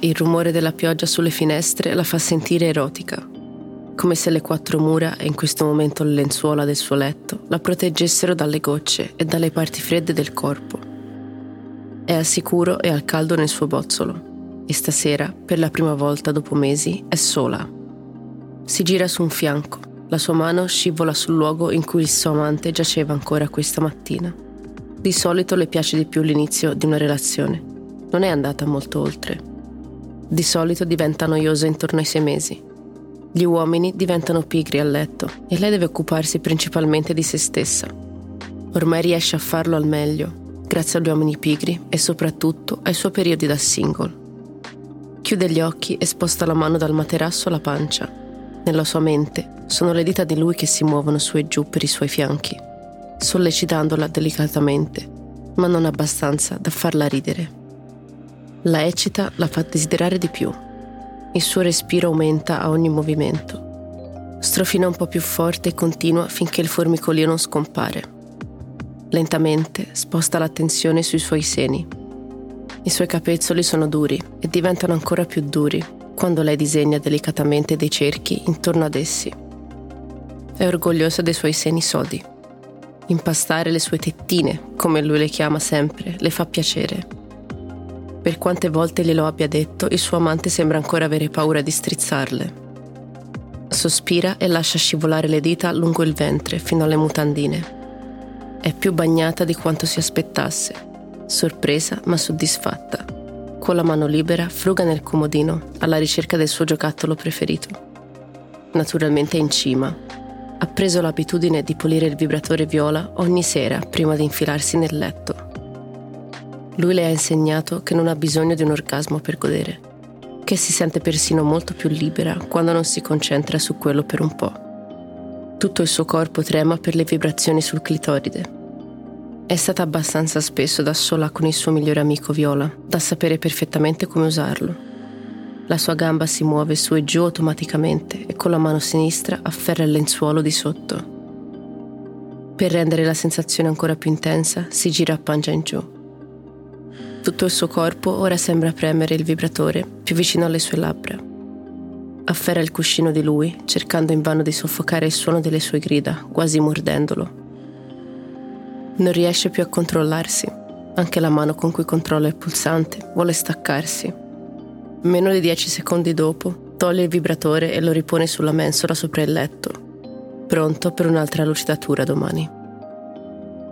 Il rumore della pioggia sulle finestre la fa sentire erotica, come se le quattro mura e in questo momento le lenzuola del suo letto la proteggessero dalle gocce e dalle parti fredde del corpo. È al sicuro e al caldo nel suo bozzolo e stasera, per la prima volta dopo mesi, è sola. Si gira su un fianco, la sua mano scivola sul luogo in cui il suo amante giaceva ancora questa mattina. Di solito le piace di più l'inizio di una relazione. Non è andata molto oltre. Di solito diventa noiosa intorno ai sei mesi gli uomini diventano pigri a letto e lei deve occuparsi principalmente di se stessa. Ormai riesce a farlo al meglio, grazie agli uomini pigri e soprattutto ai suoi periodi da single. Chiude gli occhi e sposta la mano dal materasso alla pancia. Nella sua mente sono le dita di lui che si muovono su e giù per i suoi fianchi, sollecitandola delicatamente, ma non abbastanza da farla ridere. La eccita la fa desiderare di più il suo respiro aumenta a ogni movimento. Strofina un po' più forte e continua finché il formicolio non scompare. Lentamente sposta l'attenzione sui suoi seni. I suoi capezzoli sono duri e diventano ancora più duri quando lei disegna delicatamente dei cerchi intorno ad essi. È orgogliosa dei suoi seni sodi. Impastare le sue tettine, come lui le chiama sempre, le fa piacere per quante volte glielo abbia detto, il suo amante sembra ancora avere paura di strizzarle. Sospira e lascia scivolare le dita lungo il ventre fino alle mutandine. È più bagnata di quanto si aspettasse, sorpresa ma soddisfatta. Con la mano libera fruga nel comodino alla ricerca del suo giocattolo preferito. Naturalmente è in cima. Ha preso l'abitudine di pulire il vibratore viola ogni sera prima di infilarsi nel letto. Lui le ha insegnato che non ha bisogno di un orgasmo per godere, che si sente persino molto più libera quando non si concentra su quello per un po'. Tutto il suo corpo trema per le vibrazioni sul clitoride. È stata abbastanza spesso da sola con il suo migliore amico Viola, da sapere perfettamente come usarlo. La sua gamba si muove su e giù automaticamente e con la mano sinistra afferra il lenzuolo di sotto. Per rendere la sensazione ancora più intensa, si gira a pancia in giù. Tutto il suo corpo ora sembra premere il vibratore più vicino alle sue labbra. Afferra il cuscino di lui, cercando invano di soffocare il suono delle sue grida, quasi mordendolo. Non riesce più a controllarsi. Anche la mano con cui controlla il pulsante vuole staccarsi. Meno di dieci secondi dopo, toglie il vibratore e lo ripone sulla mensola sopra il letto, pronto per un'altra lucidatura domani.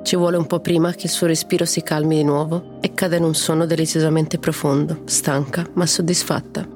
Ci vuole un po' prima che il suo respiro si calmi di nuovo e cada in un sonno deliziosamente profondo, stanca ma soddisfatta.